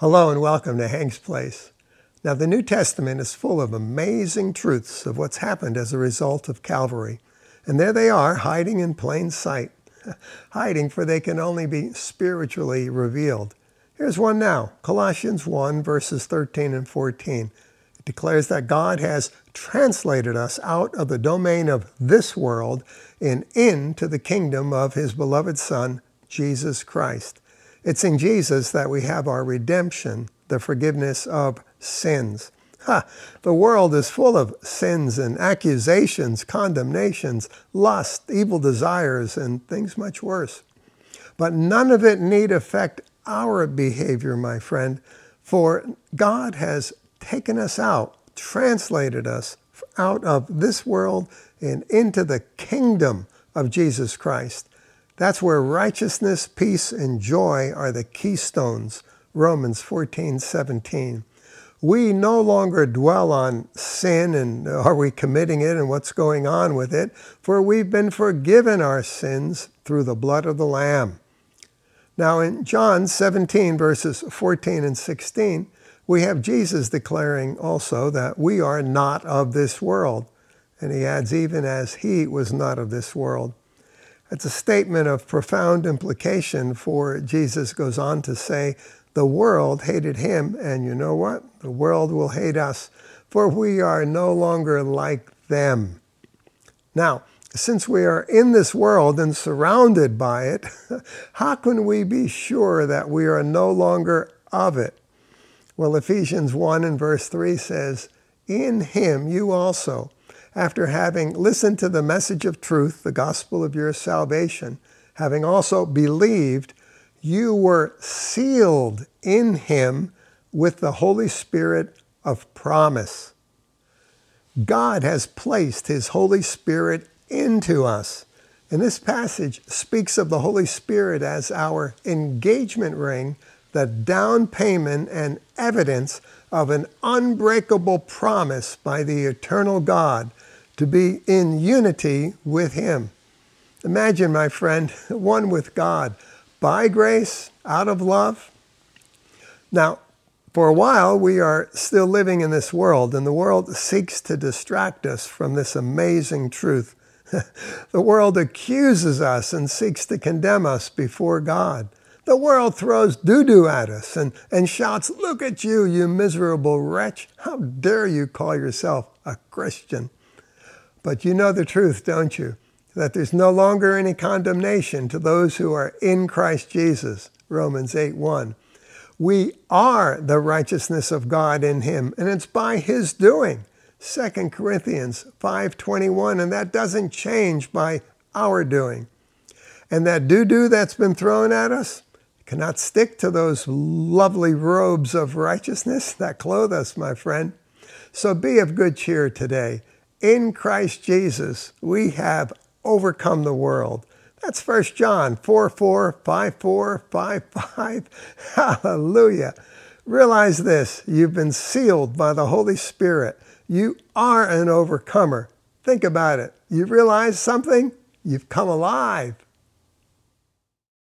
Hello and welcome to Hank's Place. Now, the New Testament is full of amazing truths of what's happened as a result of Calvary. And there they are, hiding in plain sight. hiding, for they can only be spiritually revealed. Here's one now Colossians 1, verses 13 and 14. It declares that God has translated us out of the domain of this world and into the kingdom of his beloved Son, Jesus Christ. It's in Jesus that we have our redemption, the forgiveness of sins. Ha! The world is full of sins and accusations, condemnations, lust, evil desires, and things much worse. But none of it need affect our behavior, my friend, for God has taken us out, translated us out of this world and into the kingdom of Jesus Christ. That's where righteousness, peace, and joy are the keystones. Romans 14, 17. We no longer dwell on sin and are we committing it and what's going on with it, for we've been forgiven our sins through the blood of the Lamb. Now, in John 17, verses 14 and 16, we have Jesus declaring also that we are not of this world. And he adds, even as he was not of this world. It's a statement of profound implication, for Jesus goes on to say, The world hated him, and you know what? The world will hate us, for we are no longer like them. Now, since we are in this world and surrounded by it, how can we be sure that we are no longer of it? Well, Ephesians 1 and verse 3 says, In him you also after having listened to the message of truth, the gospel of your salvation, having also believed, you were sealed in him with the Holy Spirit of promise. God has placed his Holy Spirit into us. And this passage speaks of the Holy Spirit as our engagement ring, the down payment and evidence of an unbreakable promise by the eternal God to be in unity with Him. Imagine, my friend, one with God by grace, out of love. Now, for a while, we are still living in this world, and the world seeks to distract us from this amazing truth. the world accuses us and seeks to condemn us before God. The world throws doo doo at us and, and shouts, Look at you, you miserable wretch. How dare you call yourself a Christian? But you know the truth, don't you? That there's no longer any condemnation to those who are in Christ Jesus. Romans 8 1. We are the righteousness of God in him, and it's by his doing. 2 Corinthians 5:21 and that doesn't change by our doing. And that doo-doo that's been thrown at us cannot stick to those lovely robes of righteousness that clothe us, my friend. So be of good cheer today in Christ Jesus, we have overcome the world. That's 1 John 4 4, 5 4, 5 5. Hallelujah. Realize this you've been sealed by the Holy Spirit. You are an overcomer. Think about it. You realize something? You've come alive.